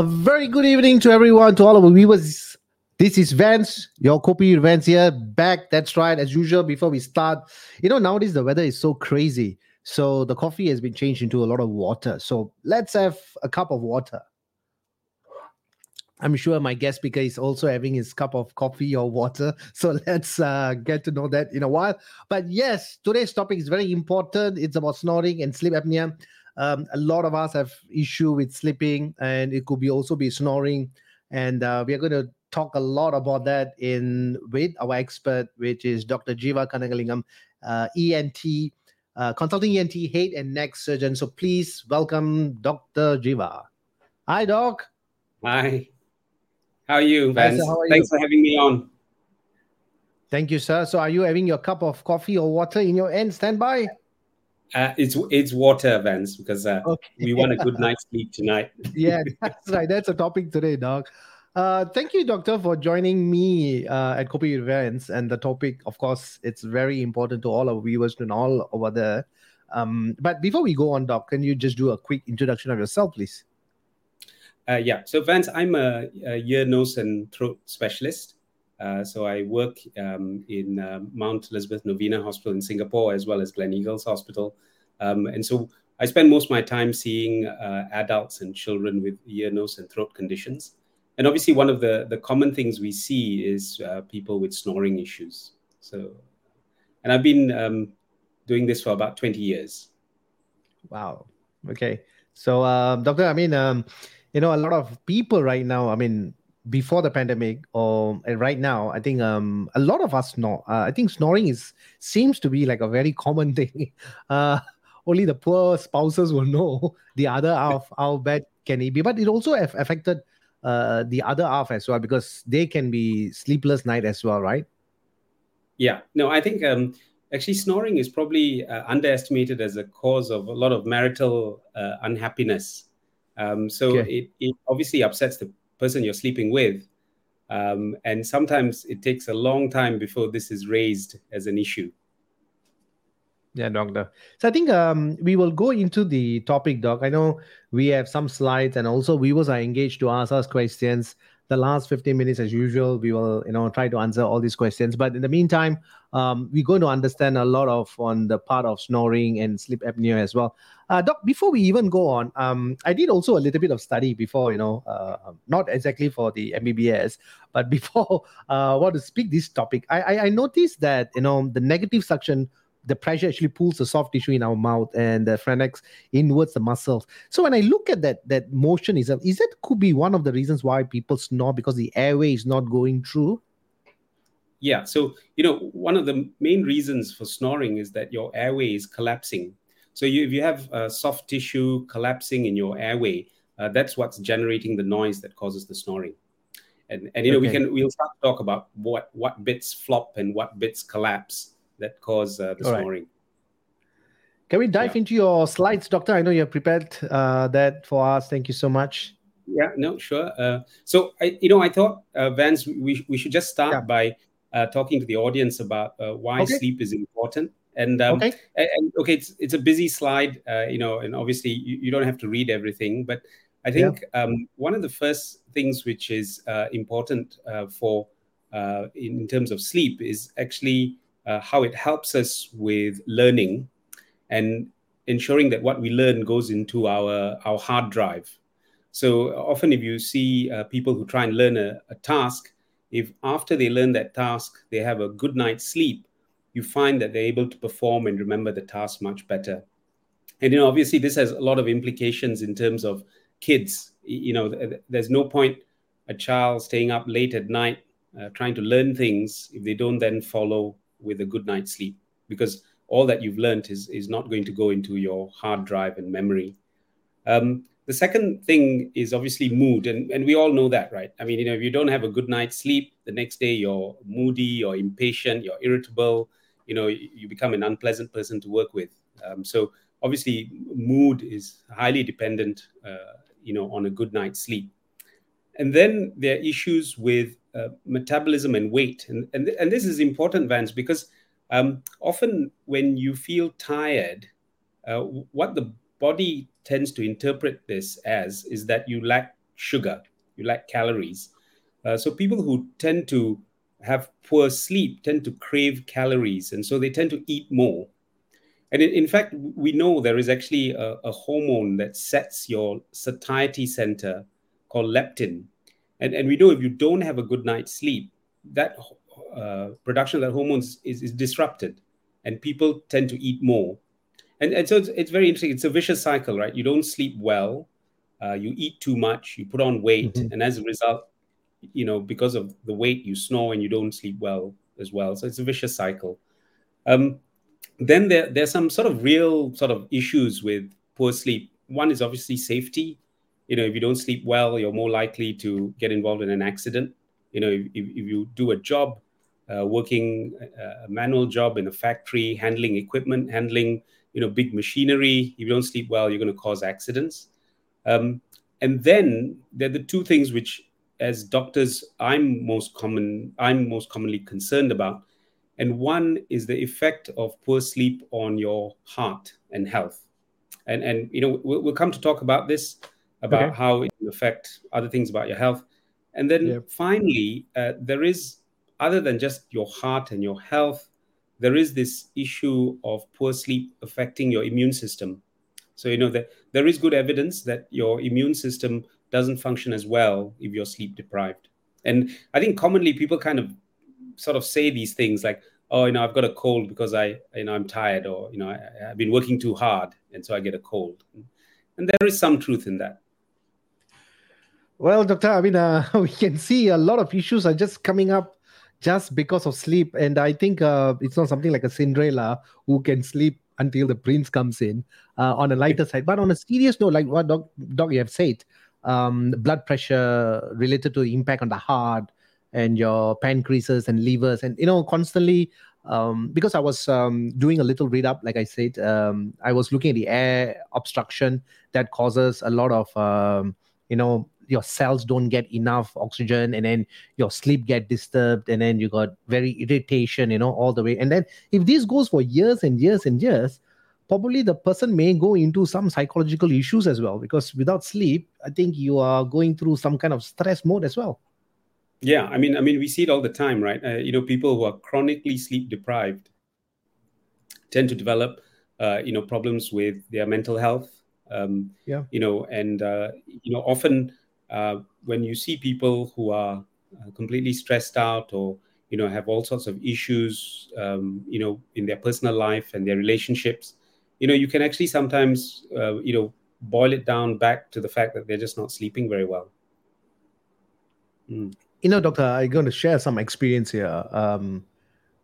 A very good evening to everyone, to all of our viewers. This is Vance, your Kopi Vance here, back. That's right, as usual. Before we start, you know, nowadays the weather is so crazy. So the coffee has been changed into a lot of water. So let's have a cup of water. I'm sure my guest speaker is also having his cup of coffee or water. So let's uh, get to know that in a while. But yes, today's topic is very important. It's about snoring and sleep apnea. Um, a lot of us have issue with sleeping, and it could be also be snoring. And uh, we are going to talk a lot about that in with our expert, which is Dr. Jeeve Kanagalingam, uh, ENT, uh, consulting ENT head and neck surgeon. So please welcome Dr. Jeeve. Hi, Doc. Hi. How are you, Vance? How are Thanks you? for having me on. Thank you, sir. So, are you having your cup of coffee or water in your end? Stand by. Uh, it's it's water, Vance, because uh, okay. we want a good night's sleep tonight. yeah, that's right. That's a topic today, Doc. Uh, thank you, Doctor, for joining me uh, at Kopi Events. And the topic, of course, it's very important to all our viewers and all over there. Um, but before we go on, Doc, can you just do a quick introduction of yourself, please? Uh, yeah, so Vance, I'm a, a, ear, nose, and throat specialist. Uh, so I work um, in uh, Mount Elizabeth Novena Hospital in Singapore as well as Gleneagles Hospital. Um, and so I spend most of my time seeing uh, adults and children with ear, nose, and throat conditions. And obviously, one of the, the common things we see is uh, people with snoring issues. So, and I've been um, doing this for about 20 years. Wow. Okay. So, um, doctor, I mean, um, you know a lot of people right now i mean before the pandemic or right now i think um a lot of us know uh, i think snoring is seems to be like a very common thing. Uh only the poor spouses will know. The other half how bad can it be? But it also have affected uh the other half as well because they can be sleepless night as well right? Yeah. No i think um actually snoring is probably uh, underestimated as a cause of a lot of marital uh, unhappiness. Um, so okay. it, it obviously upsets the person you're sleeping with. Um, and sometimes it takes a long time before this is raised as an issue. Yeah, doctor. So I think um, we will go into the topic, doc. I know we have some slides, and also viewers are engaged to ask us questions the last 15 minutes as usual we will you know try to answer all these questions. But in the meantime um, we're going to understand a lot of on the part of snoring and sleep apnea as well. Uh, doc before we even go on um, i did also a little bit of study before you know uh, not exactly for the mbbs but before uh, want to speak this topic. I, I i noticed that you know the negative suction the pressure actually pulls the soft tissue in our mouth and the pharynx inwards the muscles. So when I look at that that motion is is that could be one of the reasons why people snore because the airway is not going through. Yeah, so you know one of the main reasons for snoring is that your airway is collapsing. So you, if you have uh, soft tissue collapsing in your airway, uh, that's what's generating the noise that causes the snoring. And, and you know okay. we can we'll start to talk about what what bits flop and what bits collapse that cause uh, the All snoring. Right. Can we dive yeah. into your slides, Doctor? I know you have prepared uh, that for us. Thank you so much. Yeah, no, sure. Uh, so, I, you know, I thought, uh, Vance, we, we should just start yeah. by uh, talking to the audience about uh, why okay. sleep is important. And um, okay, and, okay, it's it's a busy slide, uh, you know, and obviously you, you, don't have to read everything, but I think yeah. um, one of the first things which is uh, important uh, for uh, in, in, terms of sleep is actually uh, how it helps us with learning and ensuring that what we learn goes into our, our hard drive. So often, if you see uh, people who try and learn a, a task, if after they learn that task, they have a good night's sleep, you find that they're able to perform and remember the task much better. And you know, obviously, this has a lot of implications in terms of kids. You know, there's no point a child staying up late at night uh, trying to learn things if they don't then follow with a good night's sleep because all that you've learned is, is not going to go into your hard drive and memory. Um, the second thing is obviously mood, and, and we all know that, right? I mean, you know, if you don't have a good night's sleep, the next day you're moody, you're impatient, you're irritable, you know, you become an unpleasant person to work with. Um, so obviously, mood is highly dependent, uh, you know, on a good night's sleep. And then there are issues with uh, metabolism and weight. And, and, and this is important, Vance, because um, often when you feel tired, uh, what the body tends to interpret this as is that you lack sugar, you lack calories. Uh, so people who tend to have poor sleep tend to crave calories, and so they tend to eat more. And in, fact, we know there is actually a, a, hormone that sets your satiety center called leptin. And, and we know if you don't have a good night's sleep, that uh, production of that hormone is, is disrupted, and people tend to eat more. And, and so it's, it's very interesting. It's a vicious cycle, right? You don't sleep well, uh, you eat too much, you put on weight, mm-hmm. and as a result, you know, because of the weight, you snore and you don't sleep well as well. So it's a vicious cycle. Um, then there, there's some sort of real sort of issues with poor sleep. One is obviously safety. You know, if you don't sleep well, you're more likely to get involved in an accident. You know, if, if you do a job, uh, working a manual job in a factory, handling equipment, handling you know big machinery. If you don't sleep well, you're going to cause accidents. Um, and then there are the two things which, as doctors, I'm most common I'm most commonly concerned about and one is the effect of poor sleep on your heart and health. And, and you know, we'll, we'll come to talk about this, about okay. how it will affect other things about your health. And then yep. finally, uh, there is, other than just your heart and your health, there is this issue of poor sleep affecting your immune system. So, you know, that there is good evidence that your immune system doesn't function as well if you're sleep deprived. And I think commonly people kind of sort of say these things like, oh, you know, I've got a cold because I, you know, I'm tired or, you know, I, have been working too hard and so I get a cold. And there is some truth in that. Well, doctor, I mean, uh, we can see a lot of issues are just coming up just because of sleep. And I think uh, it's not something like a Cinderella who can sleep until the prince comes in uh, on a lighter side. But on a serious note, like what Doc, Doc you have said, um, blood pressure related to impact on the heart, and your pancreases and livers and you know constantly um, because I was um, doing a little read up, like I said, um, I was looking at the air obstruction that causes a lot of, um, you know, your cells don't get enough oxygen, and then your sleep get disturbed, and then you got very irritation, you know, all the way. And then if this goes for years and years and years, probably the person may go into some psychological issues as well because without sleep, I think you are going through some kind of stress mode as well. Yeah, I mean, I mean, we see it all the time, right? Uh, you know, people who are chronically sleep deprived tend to develop, uh, you know, problems with their mental health. Um, yeah. You know, and uh, you know, often when you see people who are uh, completely stressed out or you know have all sorts of issues, um, you know, in their personal life and their relationships, you know, you can actually sometimes, uh, you know, boil it down back to the fact that they're just not sleeping very well. Mm you know, Doctor, I'm going to share some experience here. Um,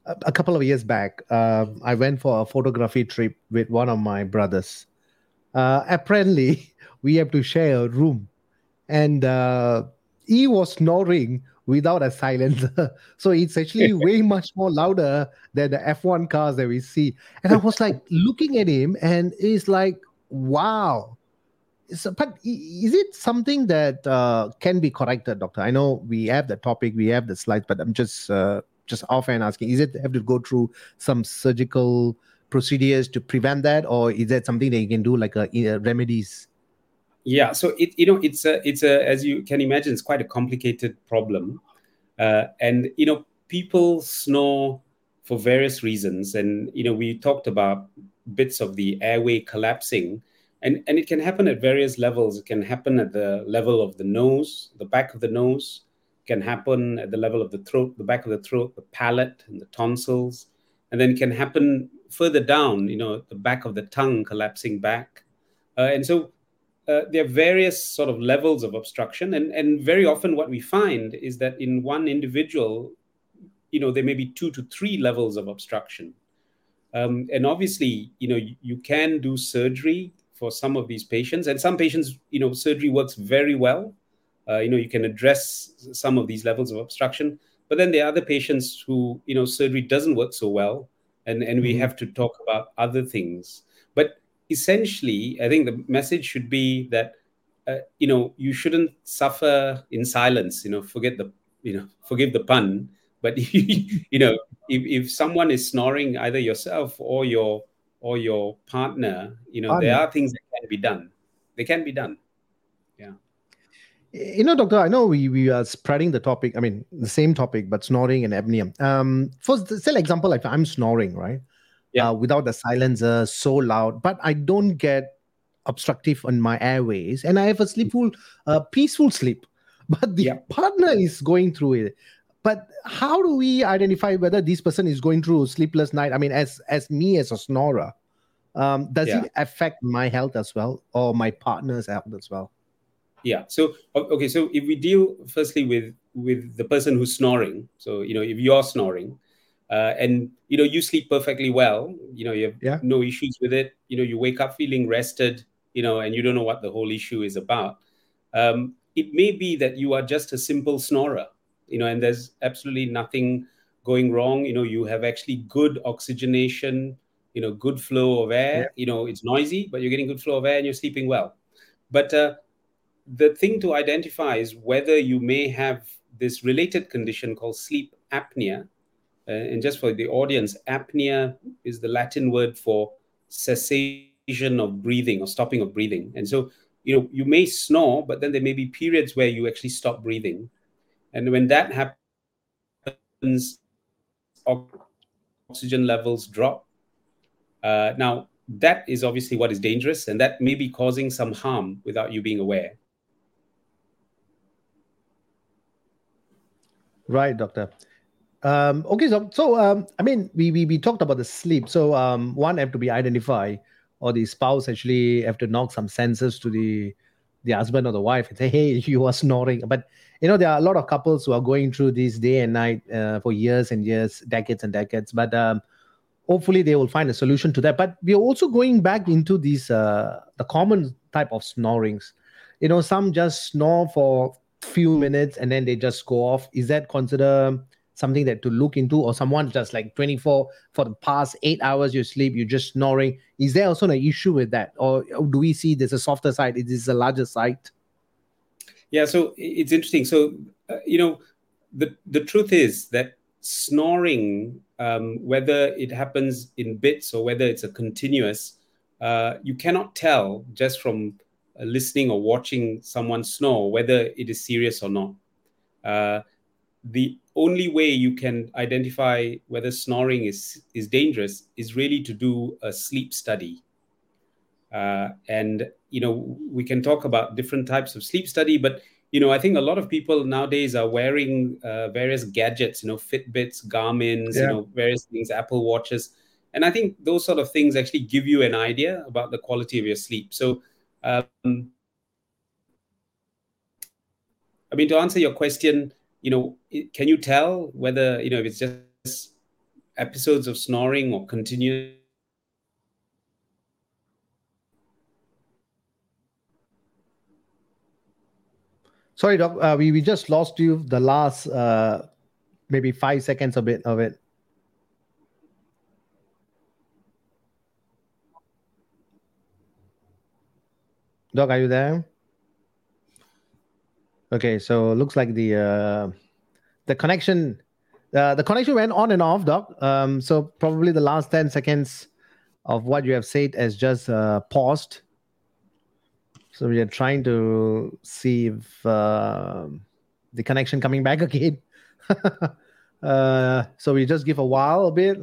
a, a, couple of years back, uh, I went for a photography trip with one of my brothers. Uh, apparently, we have to share a room, and uh, he was snoring without a silencer. so it's actually way much more louder than the F1 cars that we see. And I was like looking at him, and it's like, wow, so, but is it something that uh, can be corrected, doctor? I know we have the topic, we have the slides, but I'm just uh, just offhand asking: Is it have to go through some surgical procedures to prevent that, or is that something that you can do like a, a remedies? Yeah, so it you know it's a it's a as you can imagine, it's quite a complicated problem, uh, and you know people snore for various reasons, and you know we talked about bits of the airway collapsing. And and it can happen at various levels. It can happen at the level of the nose the back of the nose. Can happen at the level of the throat the back of the throat the palate and the tonsils. And then it can happen further down you know the back of the tongue collapsing back. Uh, and so uh, there are various sort of levels of obstruction and and very often what we find is that in one individual you know there may be two to three levels of obstruction um, and obviously you know you, you can do surgery for some of these patients. And some patients, you know, surgery works very well. Uh, you know, you can address some of these levels of obstruction. But then there are other patients who, you know, surgery doesn't work so well, and and we mm-hmm. have to talk about other things. Essentially, I think the message should be that, uh, you know, you shouldn't suffer in silence. You know, forget the, you know, forgive the pun. But you know, if, if someone is snoring, either yourself or your or your partner, you know, partner. there are things that can be done. They can be done. Yeah. you know, doctor, I know we, we are spreading the topic. I mean, the same topic, but snoring and apnea. Um, for say, example, like I'm snoring, right? Yeah. Uh, without the silencer, so loud, but I don't get obstructive on my airways, and I have a sleepful, uh, peaceful sleep. But the yeah. partner is going through it. But how do we identify whether this person is going through a sleepless night? I mean, as as me as a snorer, um, does yeah. it affect my health as well, or my partner's health as well? yeah so okay so if we deal firstly with with the person who's snoring so you know if you're snoring uh, and you know you sleep perfectly well you know you have yeah. no issues with it you know you wake up feeling rested you know and you don't know what the whole issue is about um, it may be that you are just a simple snorer you know and there's absolutely nothing going wrong you know you have actually good oxygenation you know good flow of air yeah. you know it's noisy but you're getting good flow of air and you're sleeping well but uh, the thing to identify is whether you may have this related condition called sleep apnea. Uh, and just for the audience, apnea is the Latin word for cessation of breathing or stopping of breathing. And so, you know, you may snore, but then there may be periods where you actually stop breathing. And when that happens, oxygen levels drop. Uh, now, that is obviously what is dangerous, and that may be causing some harm without you being aware. Right, doctor. Um, okay, so so um, I mean, we, we we talked about the sleep. So um, one have to be identified, or the spouse actually have to knock some senses to the the husband or the wife and say, "Hey, you are snoring." But you know, there are a lot of couples who are going through this day and night uh, for years and years, decades and decades. But um, hopefully, they will find a solution to that. But we are also going back into these uh, the common type of snorings. You know, some just snore for few minutes and then they just go off is that consider something that to look into or someone just like 24 for the past eight hours you sleep you're just snoring. Is there also an issue with that? Or do we see there's a softer side it is a larger side? Yeah so it's interesting. So uh, you know the the truth is that snoring um, whether it happens in bits or whether it's a continuous uh, you cannot tell just from uh, listening or watching someone snore, whether it is serious or not. Uh, the only way you can identify whether snoring is, is dangerous is really to do a sleep study. Uh, and, you know, we can talk about different types of sleep study, but, you know, I think a lot of people nowadays are wearing uh, various gadgets, you know, Fitbits, Garmin's, yeah. you know, various things, Apple Watches. And I think those sort of things actually give you an idea about the quality of your sleep. So, um, I mean, to answer your question, you know, can you tell whether you know if it's just episodes of snoring or continuous? Sorry, Doc. Uh, we we just lost you the last uh, maybe five seconds of it of it. Doc, are you there? Okay, so looks like the uh, the connection uh, the connection went on and off, Doc. Um, so probably the last ten seconds of what you have said has just uh, paused. So we are trying to see if uh, the connection coming back again. uh, so we just give a while a bit.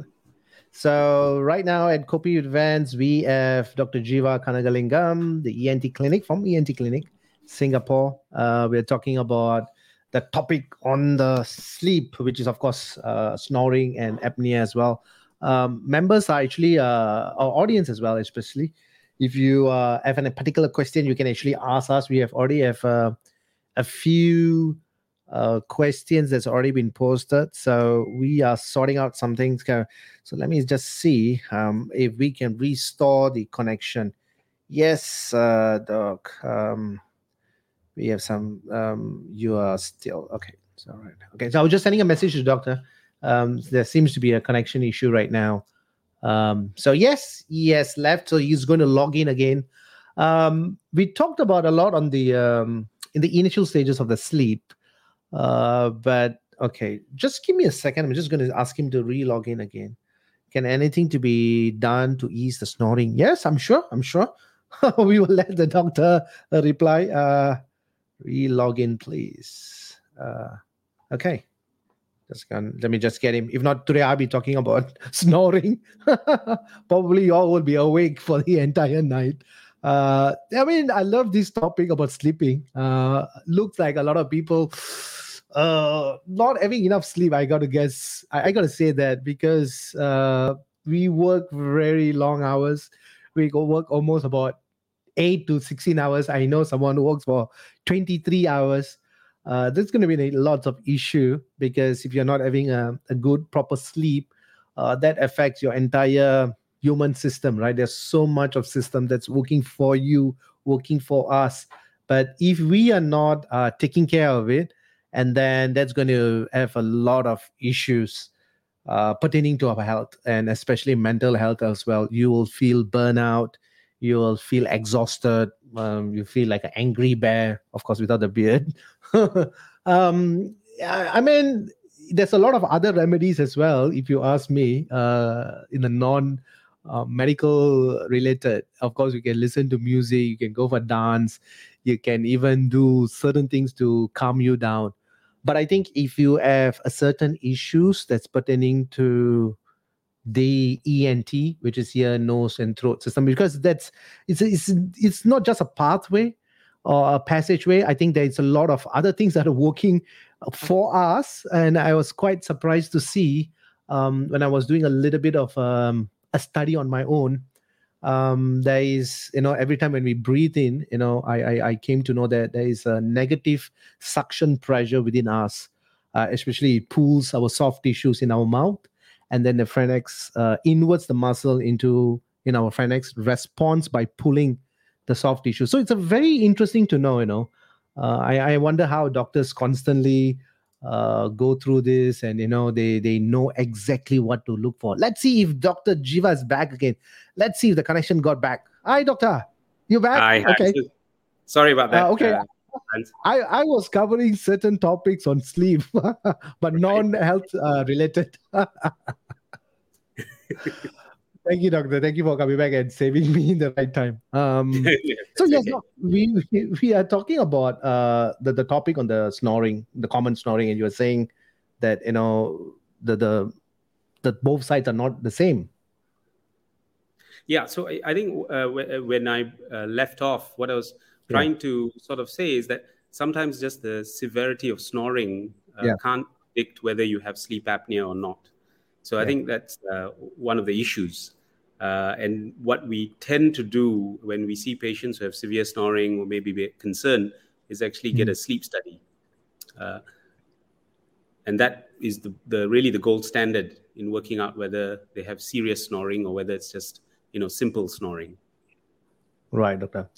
So right now at Kopi Advance, we have Dr. Jeeve Kanagalingam, the ENT clinic from ENT Clinic, Singapore. Uh, we're talking about the topic on the sleep, which is of course uh, snoring and apnea as well. Um, members are actually uh, our audience as well, especially if you uh, have a particular question, you can actually ask us. We have already have uh, a few uh, questions that's already been posted. So we are sorting out some things. So let me just see um, if we can restore the connection. Yes, uh, Doc. Um, we have some. Um, you are still okay. So right. Okay. So I was just sending a message to doctor. Um, there seems to be a connection issue right now. Um, so yes, yes, left. So he's going to log in again. Um, we talked about a lot on the um, in the initial stages of the sleep uh, but okay, just give me a second. I'm just going to ask him to re-log in again. Can anything to be done to ease the snoring? Yes, I'm sure. I'm sure. we will let the doctor reply. Uh, re-log in, please. Uh, okay. Just let me just get him. If not today, I'll be talking about snoring. Probably y'all will be awake for the entire night. Uh, I mean, I love this topic about sleeping. Uh, looks like a lot of people uh, not having enough sleep. I got to guess. I, I got to say that because uh, we work very long hours. We go work almost about eight to 16 hours. I know someone who works for 23 hours. Uh, there's going to be lots of issue because if you're not having a, a good proper sleep, uh, that affects your entire human system, right? There's so much of system that's working for you, working for us. But if we are not uh, taking care of it, and then that's going to have a lot of issues uh, pertaining to our health and especially mental health as well. You will feel burnout you will feel exhausted. Um, you feel like an angry bear, of course, without the beard. um, I mean, there's a lot of other remedies as well, if you ask me, uh, in the non uh, medical related. Of course, you can listen to music, you can go for dance, you can even do certain things to calm you down. But I think if you have a certain issues that's pertaining to the ENT, which is ear, nose, and throat system, because that's it's it's it's not just a pathway or a passageway. I think there's a lot of other things that are working for us, and I was quite surprised to see um, when I was doing a little bit of um, a study on my own. Um, there is, you know, every time when we breathe in, you know, I, I, I came to know that there is a negative suction pressure within us, uh, especially it pulls our soft tissues in our mouth and then the pharynx uh, inwards the muscle into in our pharynx responds by pulling the soft tissue. So it's a very interesting to know. You know, uh, I, I wonder how doctors constantly uh, go through this and you know they they know exactly what to look for. Let's see if Doctor Jeeve is back again. Let's see if the connection got back. Hi, Doctor. You back? Hi. Okay. Sorry about that. Uh, okay. I, I was covering certain topics on sleep, but non-health uh, related. Thank you, doctor. Thank you for coming back and saving me in the right time. Um, so yes, no, we, we we are talking about uh, the the topic on the snoring, the common snoring, and you were saying that you know the the that both sides are not the same. Yeah, so I, I think uh, when I uh, left off, what I was trying yeah. to sort of say is that sometimes just the severity of snoring uh, yeah. can't predict whether you have sleep apnea or not. So yeah. I think that's uh, one of the issues. Uh, and what we tend to do when we see patients who have severe snoring or maybe be concerned is actually mm-hmm. get a sleep study. Uh, and that is the, the really the gold standard in working out whether they have serious snoring or whether it's just you know simple snoring. Right, doctor.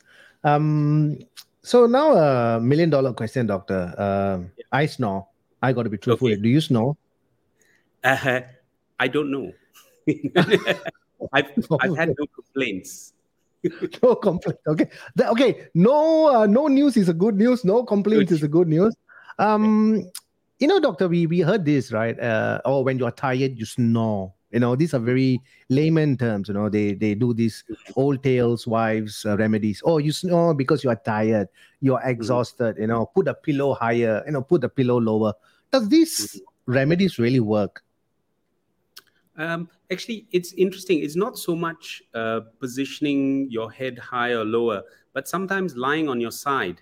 Um, so now a million dollar question, doctor. Uh, yeah. I snore. I got to be truthful. Okay. Do you snore? Uh, I don't know. I've, I've had no complaints. no complaints. Okay. The, okay. No. Uh, no news is a good news. No complaints good. is a good news. Um, you know, doctor, we we heard this right. Uh, oh, when you are tired, you snore. You know, these are very layman terms. You know, they they do these old tales, wives uh, remedies. Oh, you snore because you are tired, you're mm-hmm. exhausted. You know, put a pillow higher. You know, put the pillow lower. Does these mm-hmm. remedies really work? Um, actually, it's interesting. It's not so much uh, positioning your head higher or lower, but sometimes lying on your side.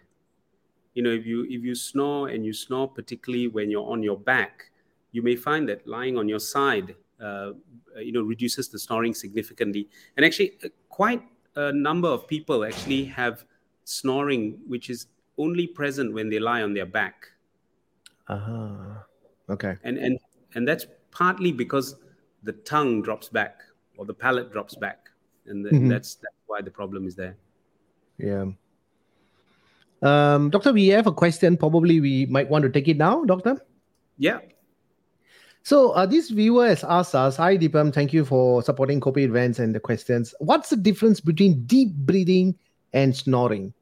You know, if you if you snore and you snore, particularly when you're on your back, you may find that lying on your side you know reduces the snoring significantly. And actually, uh, quite a number of people actually have snoring, which is only present when they lie on their back. Uh-huh. Okay. And and and that's partly because the tongue drops back or the palate drops back, and mm-hmm. that's that's why the problem is there. Yeah. Um, doctor, we have a question. Probably we might want to take it now, doctor. Yeah. So uh, this viewer has asked us, "Hi Deepam, thank you for supporting Kopi events and the questions. What's the difference between deep breathing and snoring?"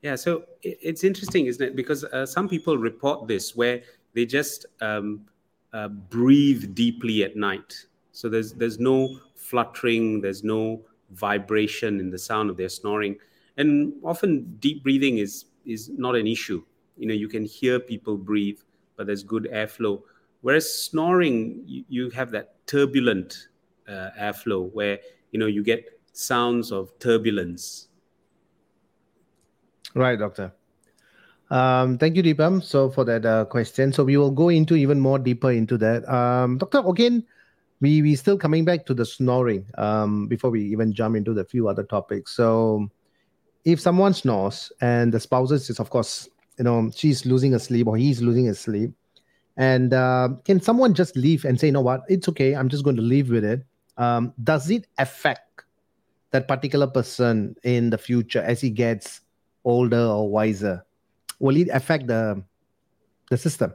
Yeah, so it's interesting, isn't it? Because uh, some people report this where they just um, uh, breathe deeply at night. So there's there's no fluttering, there's no vibration in the sound of their snoring, and often deep breathing is is not an issue. You know, you can hear people breathe, but there's good airflow. Whereas snoring, you, you have that turbulent uh, airflow where you know you get sounds of turbulence. Right, doctor. Um, thank you, Deepam. So for that uh, question, so we will go into even more deeper into that. Um, doctor, again, we we still coming back to the snoring um, before we even jump into the few other topics. So if someone snores and the spouses is of course you know she's losing her sleep or he's losing his sleep, and uh, can someone just leave and say, you know what, it's okay, I'm just going to live with it. Um, does it affect that particular person in the future as he gets older or wiser? will it affect the the system?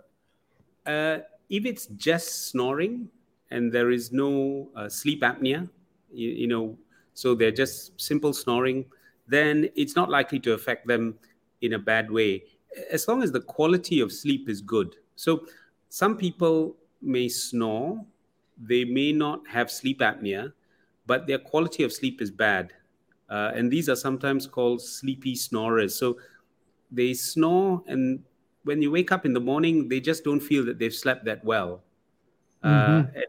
Uh, if it's just snoring and there is no uh, sleep apnea, you, you, know, so they're just simple snoring, then it's not likely to affect them in a bad way, as long as the quality of sleep is good. So some people may snore, they may not have sleep apnea, but their quality of sleep is bad. Uh, and these are sometimes called sleepy snorers. So they snore and when you wake up in the morning they just don't feel that they've slept that well uh, mm-hmm. uh,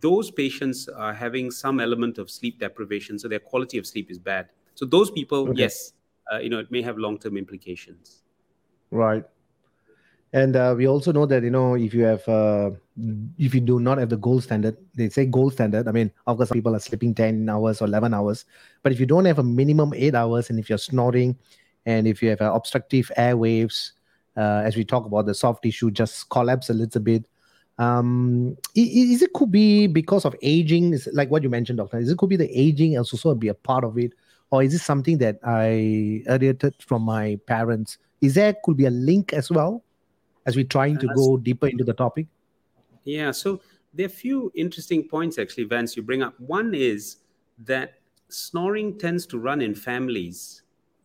those patients are having some element of sleep deprivation so their quality of sleep is bad so those people okay. yes uh, you know it may have long-term implications right and uh, we also know that you know if you have uh, if you do not have the gold standard they say gold standard i mean of course people are sleeping 10 hours or 11 hours but if you don't have a minimum 8 hours and if you're snoring and if you have uh, obstructive airwaves, uh, as we talk about the soft tissue just collapse a little bit. Um, is it could be because of aging? Is like what you mentioned, doctor? Is it could be the aging also be a part of it, or is it something that I inherited from my parents? Is there could be a link as well, as we're trying to go deeper into the topic? Yeah. So there are a few interesting points actually, Vance. You bring up. One is that snoring tends to run in families.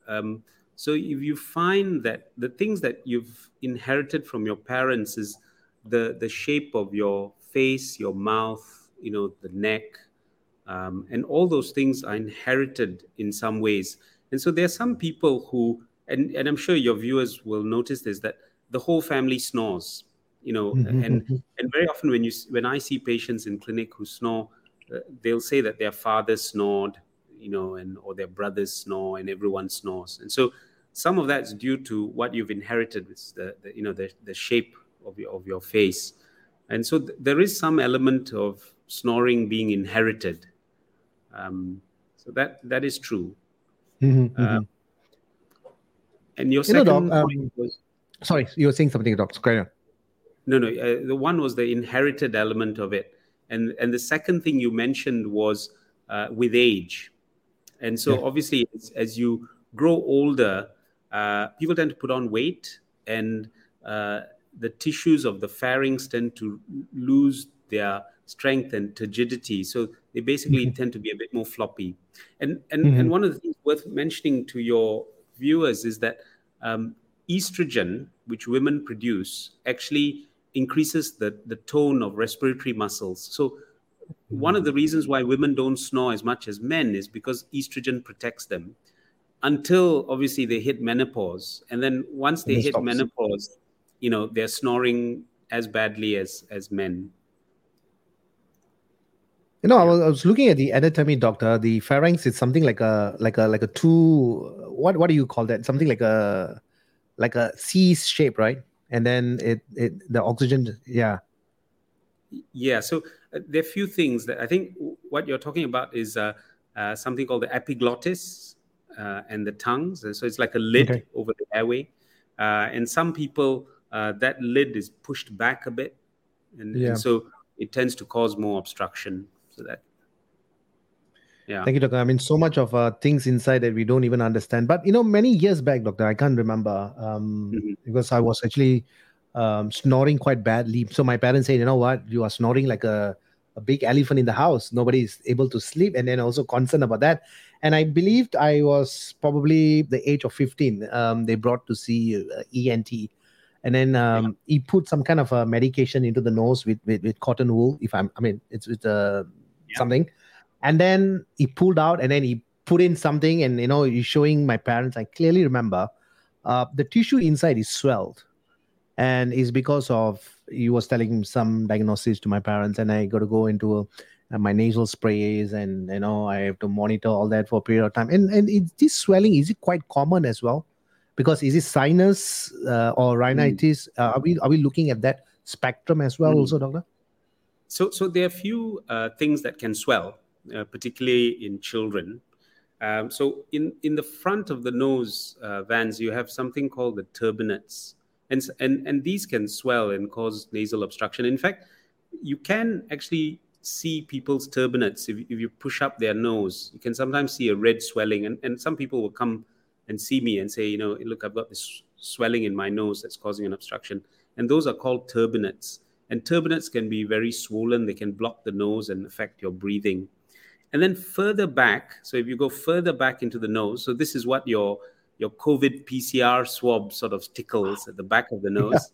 Um, so if you find that the things that you've inherited from your parents is the the shape of your face, your mouth, you know, the neck, um, and all those things are inherited in some ways. And so there are some people who, and, and I'm sure your viewers will notice this, that the whole family snores, you know, mm-hmm. and and very often when you when I see patients in clinic who snore, uh, they'll say that their father snored, you know, and or their brothers snore and everyone snores. And so some of that's due to what you've inherited, with the, the you know the, the shape of your of your face, and so th- there is some element of snoring being inherited. Um, so that that is true. Mm-hmm, uh, mm-hmm. And your second you know, doc, um, was sorry, you were saying something, Doctor. Carry on. No, no. Uh, the one was the inherited element of it, and and the second thing you mentioned was uh, with age and so, yeah. obviously, as, as, you grow older, uh, people tend to put on weight, and uh, the tissues of the pharynx tend to lose their strength and turgidity. So they basically mm-hmm. tend to be a bit more floppy. And and mm-hmm. and one of the things worth mentioning to your viewers is that um, estrogen, which women produce, actually increases the the tone of respiratory muscles. So one of the reasons why women don't snore as much as men is because estrogen protects them until obviously they hit menopause and then once they hit stops. menopause you know they're snoring as badly as as men you know, I was, I was looking at the anatomy, doctor. The pharynx is something like a like a like a two. What what do you call that? Something like a like a C shape, right? And then it it the oxygen, yeah. Yeah. So uh, there are a few things that I think what you're talking about is uh, uh, something called the epiglottis uh, and the tongues. So it's like a lid okay. over the airway. Uh, and some people, uh, that lid is pushed back a bit. And, yeah. and, so it tends to cause more obstruction. So that. Yeah. Thank you, doctor. I mean, so much of things inside that we don't even understand. But you know, many years back, doctor, I can't remember um, mm-hmm. because I was actually um, snoring quite badly. So my parents said, you know what, you are snoring like a a big elephant in the house. Nobody is able to sleep, and then also concerned about that. And I believed I was probably the age of 15. Um, they brought to see uh, ENT, and then um, yeah. he put some kind of a medication into the nose with with, with cotton wool. If I'm, I mean, it's with uh, yeah. something, and then he pulled out, and then he put in something and you know you're showing my parents. I clearly remember uh, the tissue inside is swelled. And it's because of he was telling some diagnosis to my parents and i got to go into a, uh, my nasal sprays and you know i have to monitor all that for a period of time. And and it, this swelling is it quite common as well? Because is it sinus uh, or rhinitis? Mm. uh, are we are we looking at that spectrum as well mm. also doctor so so there are a few uh, things that can swell uh, particularly in children um, so in in the front of the nose uh, Vance you have something called the turbinates and, and, and these can swell and cause nasal obstruction. In fact, you can actually see people's turbinates if, if you push up their nose. You can sometimes see a red swelling, and, and some people will come and see me and say, you know, look, I've got this swelling in my nose that's causing an obstruction. And those are called turbinates. And turbinates can be very swollen, they can block the nose and affect your breathing. And then further back, so if you go further back into the nose, so this is what your your COVID PCR swab sort of tickles at the back of the nose.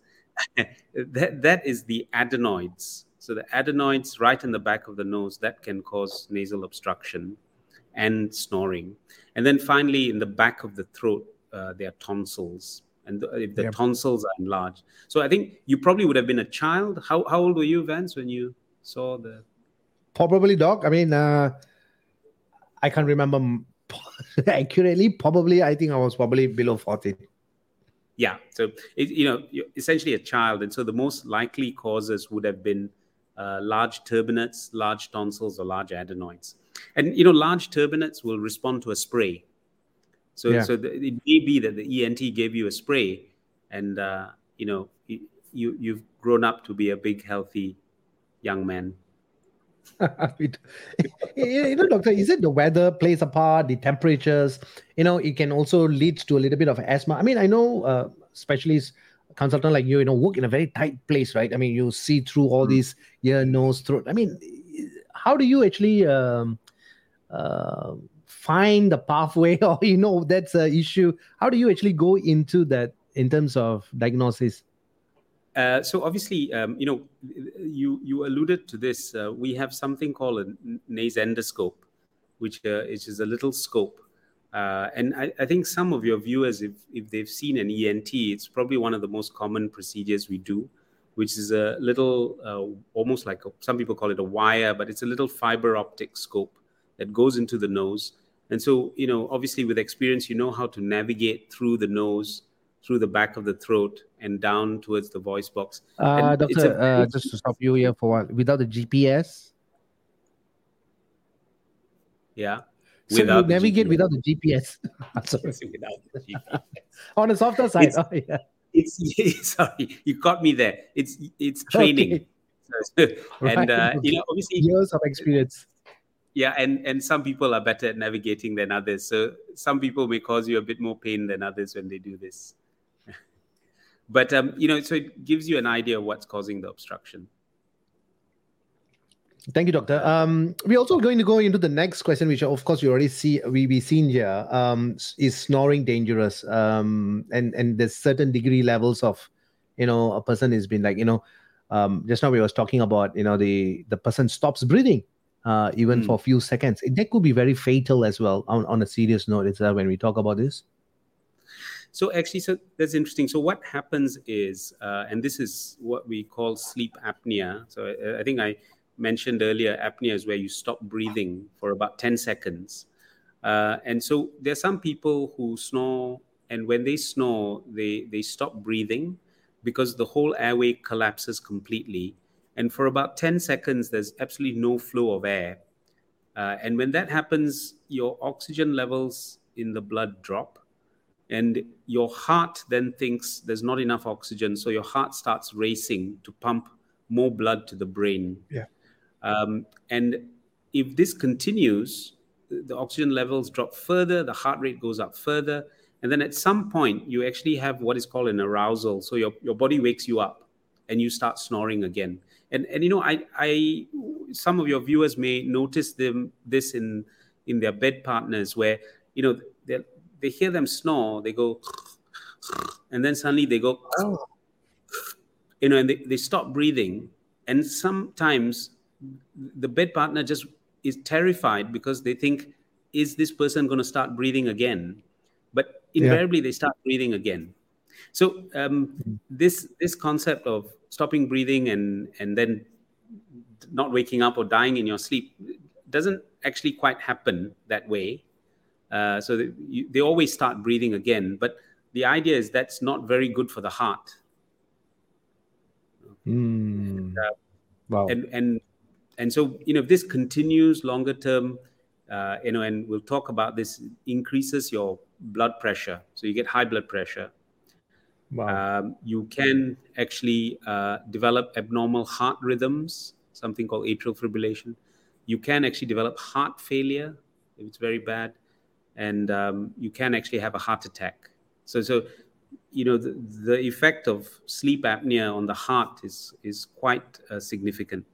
Yeah. that, that is the adenoids. So the adenoids right in the back of the nose that can cause nasal obstruction and snoring. And then finally, in the back of the throat, uh, there are tonsils. And the, if the yep. tonsils are enlarged. So I think you probably would have been a child. How, how old were you, Vance, when you saw the. Probably, Doc. I mean, uh, I can't remember accurately, probably I think I was probably below 40. Yeah. So, it, you know, you're essentially a child. And so the most likely causes would have been uh, large turbinates, large tonsils, or large adenoids. And, you know, large turbinates will respond to a spray. So, yeah. so the, it may be that the ENT gave you a spray and, uh, you know, you, you've grown up to be a big, healthy young man. you know, doctor, is it the weather plays a part, the temperatures? You know, it can also lead to a little bit of asthma. I mean, I know uh, specialists, consultant like you, you know, work in a very tight place, right? I mean, you see through all mm. these ear, nose, throat. I mean, how do you actually um, uh, find the pathway, or you know, that's an issue? How do you actually go into that in terms of diagnosis? Uh, so obviously, um, you know, you you alluded to this. Uh, we have something called a nasendoscope, which uh, is just a little scope. Uh, and I, I, think some of your viewers, if if they've seen an ENT, it's probably one of the most common procedures we do, which is a little, uh, almost like a, some people call it a wire, but it's a little fiber optic scope that goes into the nose. And so, you know, obviously with experience, you know how to navigate through the nose through the back of the throat and down towards the voice box. Uh, doctor, a, uh, just to stop you here for one, without the GPS. Yeah. So without you navigate GPS. without the GPS. without the GPS. On the softer side. It's, oh, yeah. it's sorry, you caught me there. It's it's training. Okay. and right. uh, you know, obviously years of experience yeah and and some people are better at navigating than others so some people may cause you a bit more pain than others when they do this but um, you know, so it gives you an idea of what's causing the obstruction. Thank you, doctor. Um, we're also going to go into the next question, which of course you already see we we seen here. Um, is snoring dangerous? Um, and and there's certain degree levels of, you know, a person has been like, you know, um, just now we was talking about, you know, the the person stops breathing, uh, even mm. for a few seconds. That could be very fatal as well. On on a serious note, it's when we talk about this. So actually, so that's interesting. So what happens is, uh, and this is what we call sleep apnea. So I, I, think I mentioned earlier, apnea is where you stop breathing for about 10 seconds. Uh, and so there are some people who snore, and when they snore, they, they stop breathing because the whole airway collapses completely. And for about 10 seconds, there's absolutely no flow of air. Uh, and when that happens, your oxygen levels in the blood drop and your heart then thinks there's not enough oxygen. So your heart starts racing to pump more blood to the brain. Yeah. Um, and if this continues the oxygen levels drop further the heart rate goes up further. And then at some point you actually have what is called an arousal. So your, your body wakes you up and you start snoring again and and you know i i some of your viewers may notice them this in in their bed partners where you know they're they hear them snore, they go, and then suddenly they go, oh. you know, and they, they stop breathing. And sometimes the bed partner just is terrified because they think is this person going to start breathing again? But invariably, yeah. they start breathing again. So um, this this concept of stopping breathing and and then not waking up or dying in your sleep doesn't actually quite happen that way. Uh, so they, you, they always start breathing again, but the idea is that's not very good for the heart. Mm. And, uh, wow. And and and so you know if this continues longer term, uh, you know, and we'll talk about this increases your blood pressure, so you get high blood pressure. Wow. Um, you can actually uh, develop abnormal heart rhythms, something called atrial fibrillation. You can actually develop heart failure if it's very bad, and um, you can actually have a heart attack. So, so you know, the, the effect of sleep apnea on the heart is is quite uh, significant.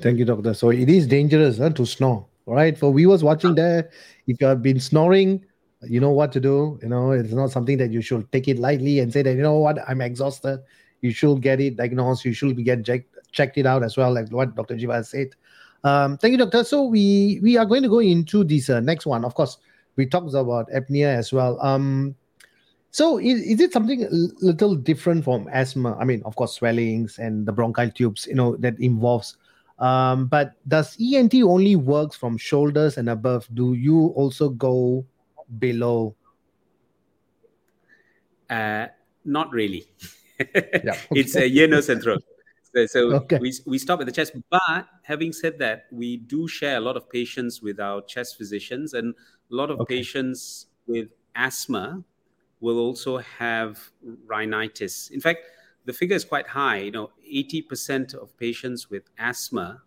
Thank you, doctor. So it is dangerous huh, to snore, right? For viewers watching there, if you have been snoring, you know what to do. You know, it's not something that you should take it lightly and say that, you know what, I'm exhausted. You should get it diagnosed. You should get checked, checked it out as well, like what Dr. Jeeve said. Um, thank you, doctor. So we we are going to go into this uh, next one. Of course, we talked about apnea as well. Um, so is, is it something a little different from asthma? I mean, of course, swellings and the bronchial tubes, you know, that involves. Um, but does ENT only works from shoulders and above? Do you also go below? Uh, not really. yeah, okay. It's a nose, and. So, so okay. we, we stop at the chest. But having said that, we do share a lot of patients with our chest physicians, and a lot of okay. patients with asthma will also have rhinitis. In fact, the figure is quite high. You know, 80% of patients with asthma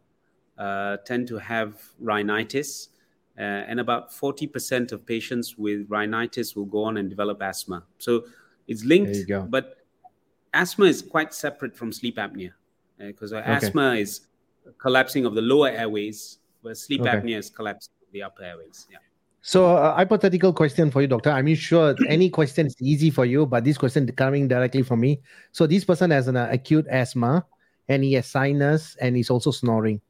uh, tend to have rhinitis, uh, and about 40% of patients with rhinitis will go on and develop asthma. So it's linked, but asthma is quite separate from sleep apnea because uh, okay. asthma is collapsing of the lower airways, where sleep okay. apnea is collapsing of the upper airways. Yeah. So, a hypothetical question for you, doctor. I'm sure any question is easy for you, but this question coming directly from me. So, this person has an uh, acute asthma, and he has sinus, and he's also snoring.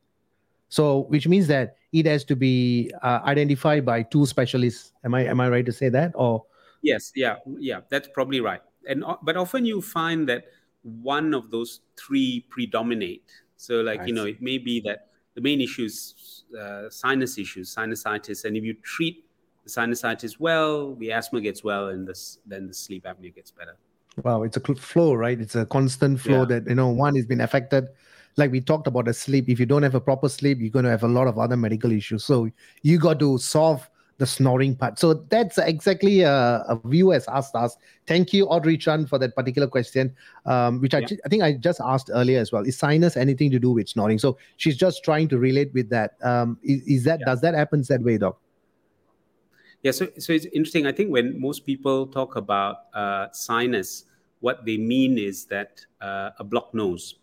So, which means that it has to be uh, identified by two specialists. Am I am I right to say that? Or yes, yeah, yeah, that's probably right. And uh, but often you find that one of those three predominate. So, like I you know, it may be that the main issue is uh, sinus issues, sinusitis, and if you treat the sinusitis well, the asthma gets well, and this, then the sleep apnea gets better. Wow, it's a flow, right? It's a constant flow yeah. that you know one has been affected. Like we talked about the sleep. If you don't have a proper sleep, you're going to have a lot of other medical issues. So you got to solve the snoring part. So that's exactly a, a viewer has asked us. Thank you, Audrey Chan, for that particular question, um, which I, yeah. I think I just asked earlier as well. Is sinus anything to do with snoring? So she's just trying to relate with that. Um, is, is that yeah. does that happen that way, doc? Yeah, so, so it's interesting. I think when most people talk about uh, sinus, what they mean is that uh, a blocked nose.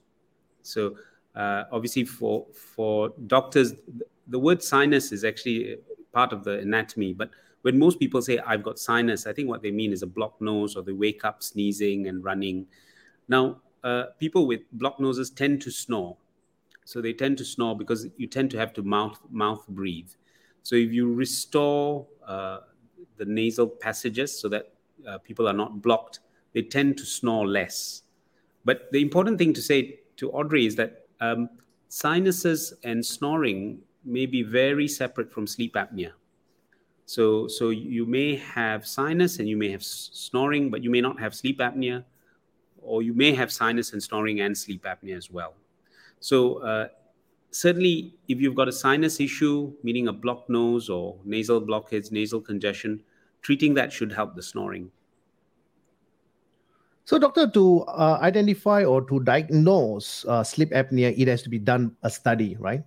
So uh, obviously, for for doctors, the word sinus is actually part of the anatomy. But when most people say I've got sinus, I think what they mean is a blocked nose, or they wake up sneezing and running. Now, uh, people with blocked noses tend to snore. So they tend to snore because you tend to have to mouth mouth breathe. So if you restore uh, the nasal passages so that uh, people are not blocked, they tend to snore less. But the important thing to say to Audrey is that um, sinuses and snoring may be very separate from sleep apnea. So, so you may have sinus and you may have snoring, but you may not have sleep apnea, or you may have sinus and snoring and sleep apnea as well. So, uh, certainly if you've got a sinus issue meaning a blocked nose or nasal blockage nasal congestion treating that should help the snoring so doctor to uh, identify or to diagnose uh, sleep apnea it has to be done a study right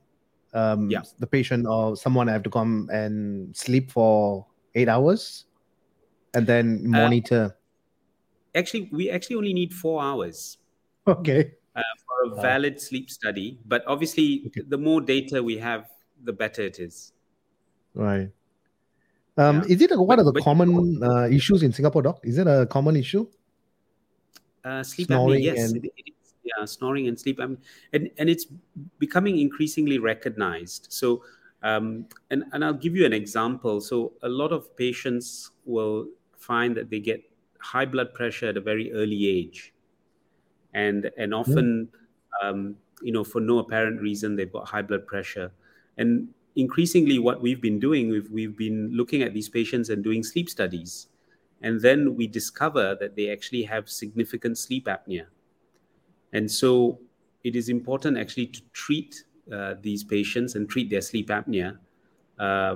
um, yeah. the patient or someone have to come and sleep for eight hours and then uh, monitor actually we actually only need four hours okay uh, for a valid sleep study. But obviously, okay. the more data we have, the better it is. Right. Um, yeah. Is it a, what but, are the common uh, issues in Singapore, doc? Is it a common issue? Uh, sleep snoring apnea, yes. And... It, it is, yeah, snoring and sleep apnea. And, and it's becoming increasingly recognized. So Um, and, and I'll give you an example. So, a lot of patients will find that they get high blood pressure at a very early age. And, and often, mm. um, you know, for no apparent reason, they've got high blood pressure. And increasingly, what we've been doing, we've, we've been looking at these patients and doing sleep studies. And then we discover that they actually have significant sleep apnea. And so it is important actually to treat uh, these patients and treat their sleep apnea uh,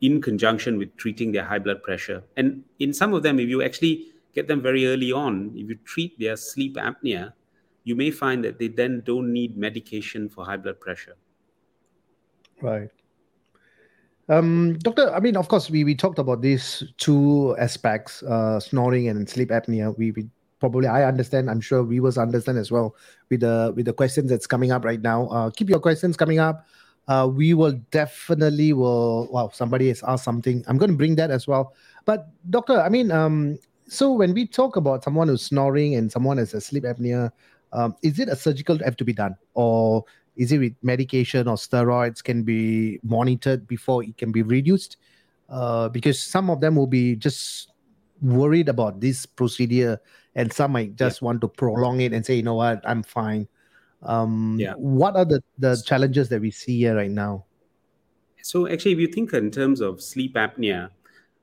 in conjunction with treating their high blood pressure. And in some of them, if you actually get them very early on, if you treat their sleep apnea, you may find that they then don't need medication for high blood pressure. Right. Um, doctor, I mean, of course, we, we talked about these two aspects, uh, snoring and sleep apnea. We, we probably I understand. I'm sure viewers understand as well with the with the questions that's coming up right now. Uh, keep your questions coming up. Uh, we will definitely will. Wow, somebody has asked something. I'm going to bring that as well. But doctor, I mean, um, so when we talk about someone who's snoring and someone has a sleep apnea, um, is it a surgical have to be done, or is it with medication or steroids can be monitored before it can be reduced? Uh, because some of them will be just worried about this procedure and some might just yeah. want to prolong it and say, you know what, I'm fine. Um, yeah. What are the, the challenges that we see here right now? So, actually, if you think in terms of sleep apnea,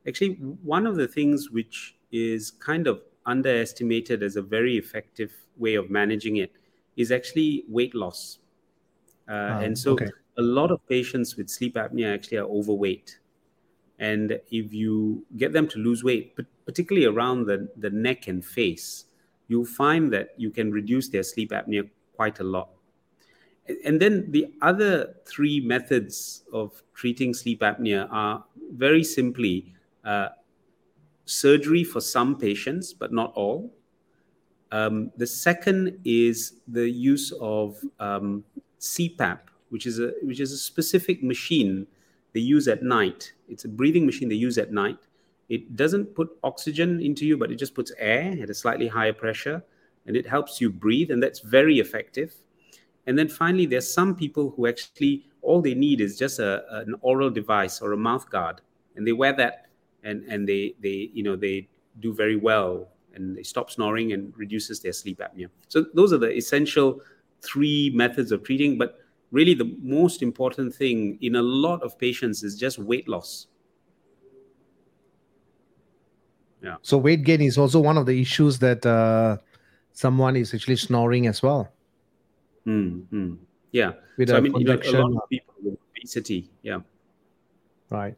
actually, one of the things which is kind of underestimated as a very effective way of managing it is actually weight loss. Uh, oh, and so, okay. a lot of patients with sleep apnea actually are overweight. And if you get them to lose weight, particularly around the, the neck and face, you'll find that you can reduce their sleep apnea quite a lot. And then the other three methods of treating sleep apnea are very simply uh, surgery for some patients, but not all. Um, the second is the use of um, CPAP, which is a which is a specific machine they use at night. It's a breathing machine they use at night. It doesn't put oxygen into you, but it just puts air at a slightly higher pressure and it helps you breathe. And that's very effective. And then finally, there's some people who actually all they need is just a, an oral device or a mouth guard, and they wear that, and and they they you know they do very well, and they stop snoring and reduces their sleep apnea. So those are the essential three methods of treating. But really the most important thing in a lot of patients is just weight loss. Yeah. So weight gain is also one of the issues that uh, someone is actually snoring as well. Mm, Yeah. With so, I mean, you know, a lot of people with obesity. Yeah. Right.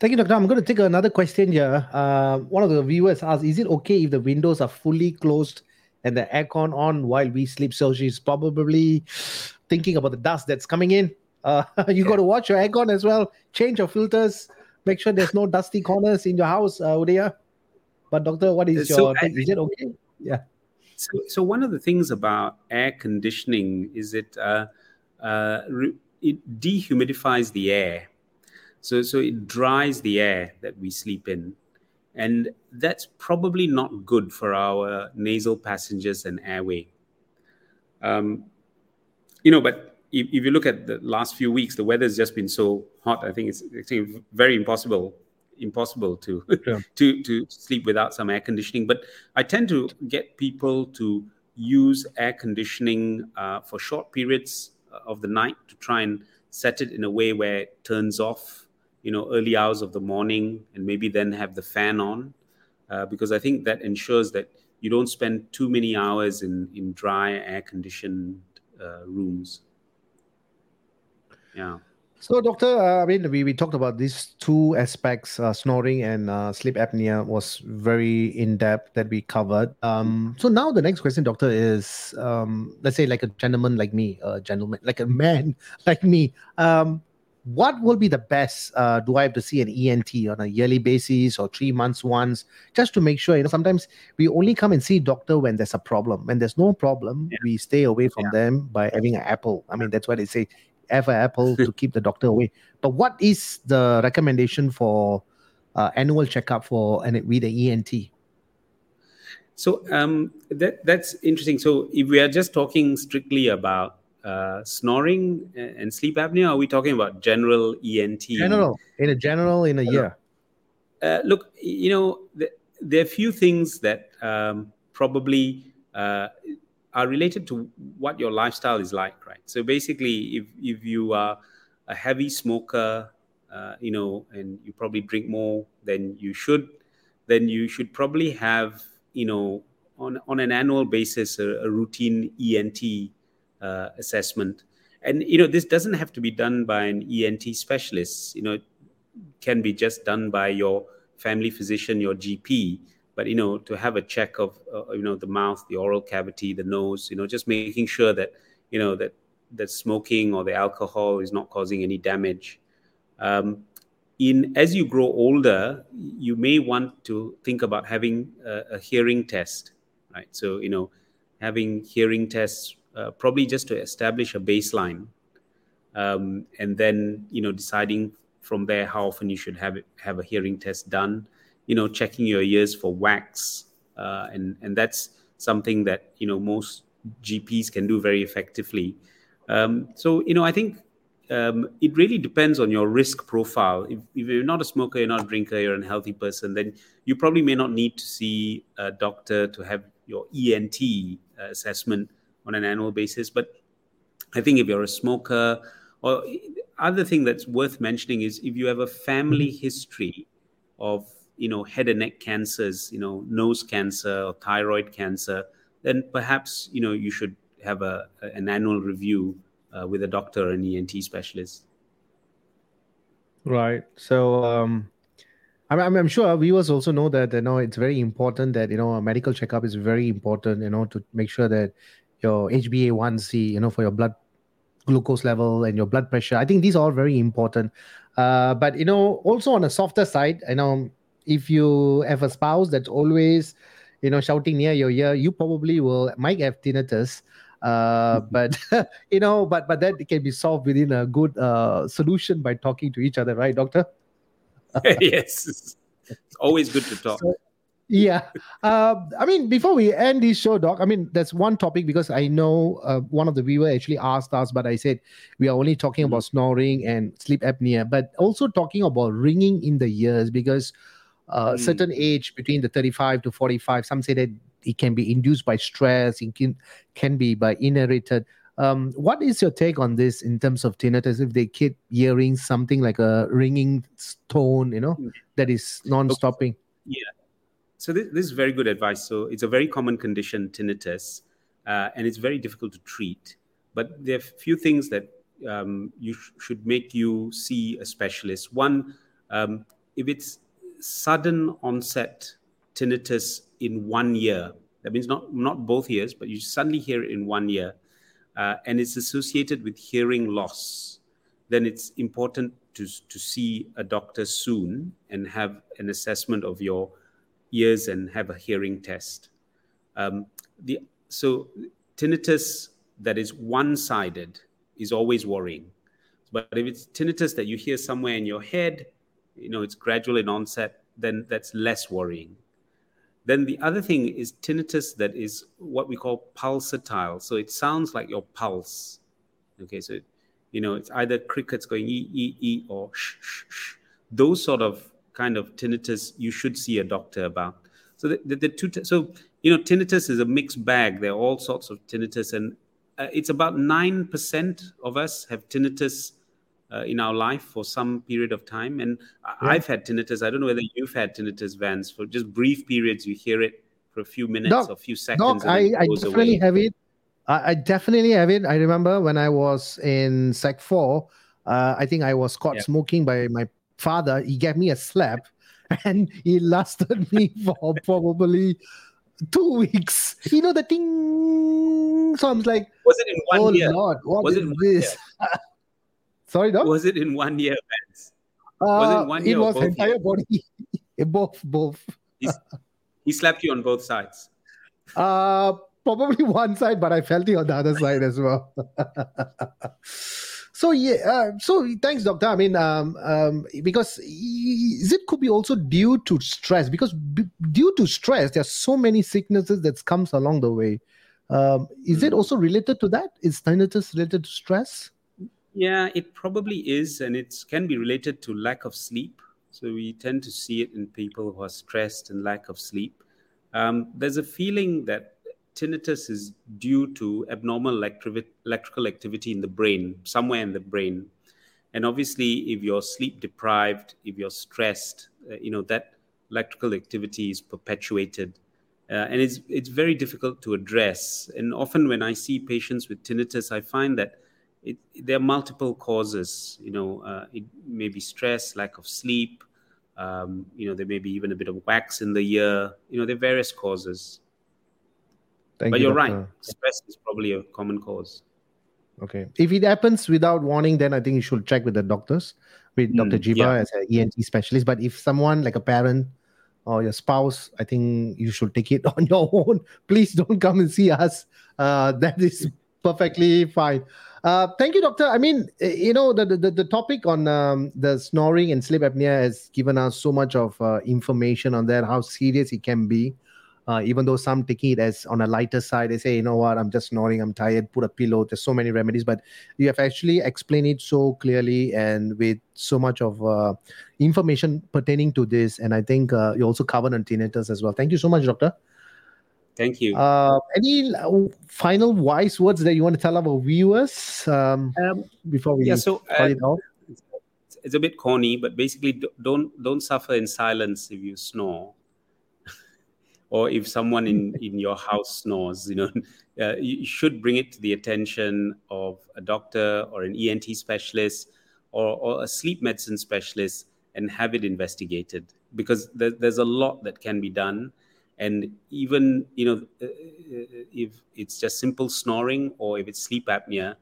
Thank you, Doctor. I'm going to take another question here. Uh, one of the viewers asked, is it okay if the windows are fully closed and the aircon on while we sleep? So she's probably thinking about the dust that's coming in. Uh, you yeah. got to watch your aircon as well. Change your filters. Make sure there's no dusty corners in your house, uh, Udaya. But doctor, what is so your? I, is it okay? Yeah. So, so one of the things about air conditioning is it uh, uh, re- it dehumidifies the air. So, so it dries the air that we sleep in. And that's probably not good for our nasal passages and airway. Um, you know, but if, if, you look at the last few weeks, the weather's just been so hot. I think it's, it's very impossible impossible to yeah. to to sleep without some air conditioning. But I tend to get people to use air conditioning uh, for short periods of the night to try and set it in a way where it turns off, you know, early hours of the morning, and maybe then have the fan on, uh, because I think that ensures that you don't spend too many hours in in dry air conditioned uh, rooms. Yeah. So, doctor, uh, I mean, we, we talked about these two aspects, uh, snoring and uh, sleep apnea, was very in depth that we covered. Um, so now the next question, doctor, is um, let's say like a gentleman like me, a gentleman like a man like me. Um, what will be the best? Uh, do I have to see an ENT on a yearly basis or three months once, just to make sure? You know, sometimes we only come and see doctor when there's a problem. When there's no problem, yeah. we stay away from yeah. them by having an apple. I mean, that's why they say have an apple to keep the doctor away. But what is the recommendation for uh, annual checkup for and with the ENT? So um, that that's interesting. So if we are just talking strictly about uh, snoring and sleep apnea? are we talking about general ENT? General, in a general, in a year. Uh, look, you know, the, there are a few things that um, probably uh, are related to what your lifestyle is like, right? So basically, if if you are a heavy smoker, uh, you know, and you probably drink more than you should, then you should probably have, you know, on on an annual basis a, a routine ENT uh, assessment. And you know, this doesn't have to be done by an ENT specialist. You know, it can be just done by your family physician, your GP but you know to have a check of uh, you know the mouth the oral cavity the nose you know just making sure that you know that that smoking or the alcohol is not causing any damage um, in as you grow older you may want to think about having a, a hearing test right so you know having hearing tests uh, probably just to establish a baseline um, and then you know deciding from there how often you should have it, have a hearing test done you know checking your ears for wax uh, and and that's something that you know most gps can do very effectively. Um, so you know i think um, it really depends on your risk profile. If, if, you're not a smoker you're not a drinker you're a healthy person then you probably may not need to see a doctor to have your ent uh, assessment on an annual basis. But i think if you're a smoker or other thing that's worth mentioning is if you have a family mm-hmm. history of you know head and neck cancers you know nose cancer or thyroid cancer then perhaps you know you should have a, an annual review uh, with a doctor or an ent specialist. Right. So um I'm, I'm sure viewers also know that you know it's very important that you know a medical checkup is very important you know to make sure that your HbA1c you know for your blood glucose level and your blood pressure. I think these are all very important. Uh, but you know also on a softer side you know if you have a spouse that's always you know shouting near your ear you probably will might have tinnitus uh, but you know but but that can be solved within a good uh, solution by talking to each other right doctor? Yes. It's always good to talk. So, yeah uh, i mean before we end this show doc i mean there's one topic because i know uh, one of the viewer actually asked us but i said we are only talking mm-hmm. about snoring and sleep apnea but also talking about ringing in the ears because uh, mm. certain age between the 35 to 45 some say that it can be induced by stress it can, can be by inherited um, what is your take on this in terms of tinnitus if they keep hearing something like a ringing tone you know hmm. that is non-stopping yeah so this, this is very good advice so it's a very common condition tinnitus uh, and it's very difficult to treat but there are a few things that um, you sh- should make you see a specialist one um, if it's sudden onset tinnitus in one year. That means not, not both years, but you suddenly hear it in one year, uh, and it's associated with hearing loss, then it's important to, to see a doctor soon and have an assessment of your ears and have a hearing test. Um, the, so, tinnitus that is one sided is always worrying. But if it's tinnitus that you hear somewhere in your head, you know it's gradual in onset then that's less worrying then the other thing is tinnitus that is what we call pulsatile so it sounds like your pulse okay so you know it's either crickets going e e e or sh sh sh those sort of kind of tinnitus you should see a doctor about so the, the, the two t- so you know tinnitus is a mixed bag there are all sorts of tinnitus and uh, it's about 9% of us have tinnitus uh, in our life for some period of time. And yeah. I've had tinnitus. I don't know whether you've had tinnitus, Vance. For just brief periods, you hear it for a few minutes or a few seconds. No, I, I definitely away. have it. I, I, definitely have it. I remember when I was in Sec 4, uh, I think I was caught yeah. smoking by my father. He gave me a slap and he lasted me for probably two weeks. You know the thing. So I'm like, was it in one oh year? Lord, what was is it this? Sorry, dog. Was it in one year, Vance? Uh, was it one year? It was entire years? body. both, both. he slapped you on both sides. Uh probably one side, but I felt it on the other side as well. So yeah, uh, so thanks, doctor. I mean, um, um, because it could be also due to stress. Because b- due to stress, there are so many sicknesses that comes along the way. Um, is it hmm. also related to that? Is tinnitus related to stress? Yeah, it probably is, and it can be related to lack of sleep. So we tend to see it in people who are stressed and lack of sleep. Um, there's a feeling that tinnitus is due to abnormal electrical activity in the brain, somewhere in the brain. And obviously, if you're sleep deprived, if you're stressed, uh, you know that electrical activity is perpetuated, uh, and it's it's very difficult to address. And often, when I see patients with tinnitus, I find that it, there are multiple causes. You know, uh, it may be stress, lack of sleep. Um, you know, there may be even a bit of wax in the ear. You know, there are various causes. Thank but you, are right. Stress is probably a common cause. Okay. If it happens without warning, then I think you should check with the doctors, with mm, Dr. Jeeve yeah. as an ENT specialist. But if someone like a parent or your spouse, I think you should take it on your own. Please don't come and see us. Uh, that is perfectly fine. Uh, thank you, doctor. I mean, eh, you know, the the, the topic on um, the snoring and sleep apnea has given us so much of uh, information on that, how serious it can be. Uh, even though some taking it as on a lighter side, they say, you know what, I'm just snoring, I'm tired, put a pillow. There's so many remedies, but you have actually explained it so clearly and with so much of uh, information pertaining to this. And I think uh, you also covered on tinnitus as well. Thank you so much, doctor. Thank you. Uh, any final wise words that you want to tell our viewers um, um, before we yeah, so, uh, it off? It's a bit corny, but basically, don't don't suffer in silence if you snore, or if someone in in your house snores. You know, uh, you should bring it to the attention of a doctor or an ENT specialist or, or a sleep medicine specialist and have it investigated because there, there's a lot that can be done and even you know uh, uh, if it's just simple snoring or if it's sleep apnea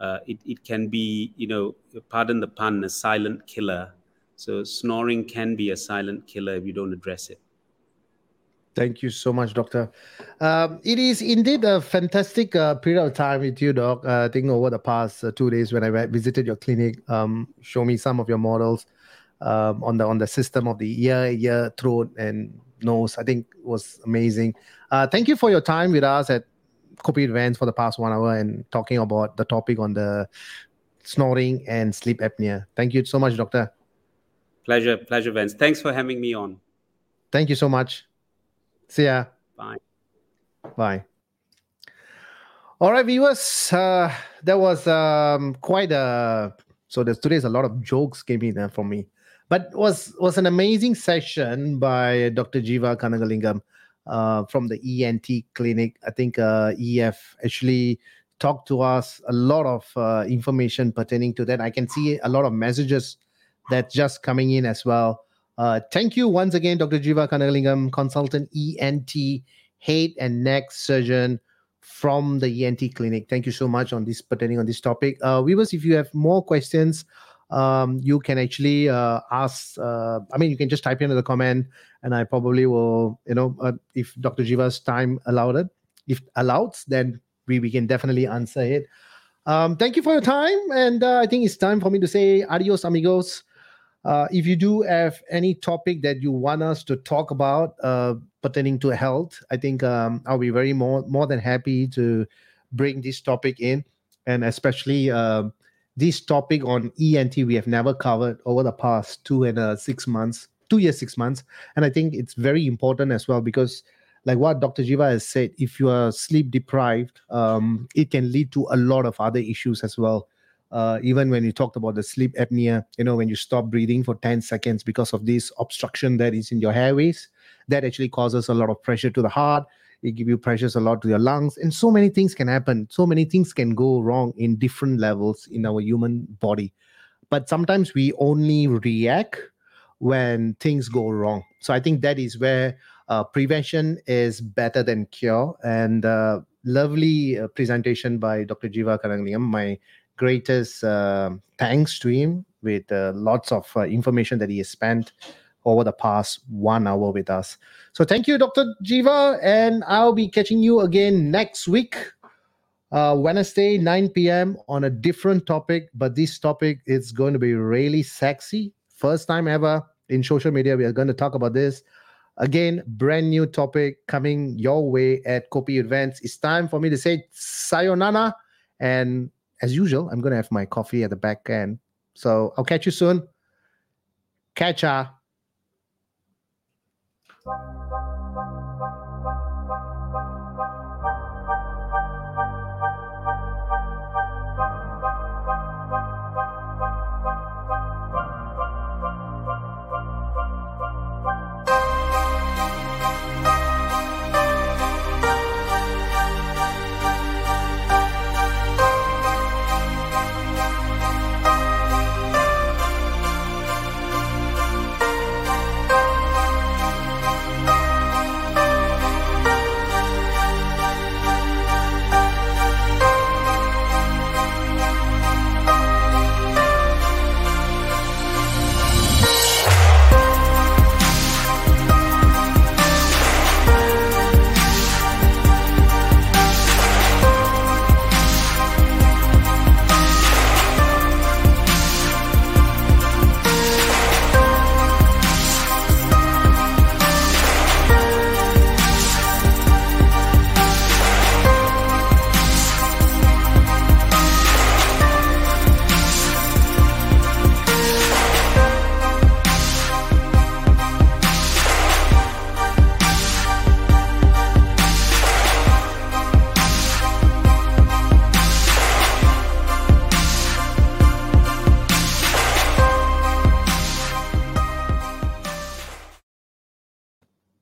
uh, it, it can be you know pardon the pun a silent killer so snoring can be a silent killer if you don't address it Thank you so much, Doctor. Um, it is indeed a fantastic uh, period of time with you, Doc. Uh, I think over the past uh, two days when I visited your clinic, um, show me some of your models um, on the on the system of the ear, ear, throat, and nose. I think was amazing. Uh, thank you for your time with us at Kopi Events for the past one hour and talking about the topic on the snoring and sleep apnea. Thank you so much, Doctor. Pleasure, pleasure, Vance. Thanks for having me on. Thank you so much. See ya. Bye. Bye. All right, viewers. Uh, that was um, quite a. So there's today's a lot of jokes came in there for me but was was an amazing session by Dr. Jeeve Kanagalingam uh, from the ENT clinic. I think uh, EF actually talked to us a lot of uh, information pertaining to that. I can see a lot of messages that just coming in as well. Uh, thank you once again, Dr. Jeeve Kanagalingam, consultant ENT, head and neck surgeon from the ENT clinic. Thank you so much on this pertaining on this topic. Uh, viewers, if you have more questions um, you can actually uh, ask. Uh, I mean, you can just type in the comment, and I probably will, you know, uh, if Dr. Jeeve's time allowed it, if allowed, then we, we can definitely answer it. Um, thank you for your time, and uh, I think it's time for me to say adios, amigos. Uh, if you do have any topic that you want us to talk about uh, pertaining to health, I think um, I'll be very more more than happy to bring this topic in, and especially um, this topic on ENT we have never covered over the past two and uh, six months, two years, six months. And I think it's very important as well because, like what Dr. Jeeve has said, if you are sleep deprived, um, it can lead to a lot of other issues as well. Uh, even when you talked about the sleep apnea, you know, when you stop breathing for 10 seconds because of this obstruction that is in your airways, that actually causes a lot of pressure to the heart. It gives you pressures a lot to your lungs. And so many things can happen. So many things can go wrong in different levels in our human body. But sometimes we only react when things go wrong. So i think that is where uh, prevention is better than cure. And uh, lovely uh, presentation by dr Jeeve Kanagalingam my greatest uh, thanks to him with uh, lots of uh, information that he has spent over the past one hour with us. So thank you, Dr. Jeeve, and I'll be catching you again next week, uh, Wednesday, 9 p.m. on a different topic. But this topic is going to be really sexy. First time ever in social media, we are going to talk about this. Again, brand new topic coming your way at Kopi Events. It's time for me to say sayonara. And as usual, I'm going to have my coffee at the back end. So I'll catch you soon. Catch ya.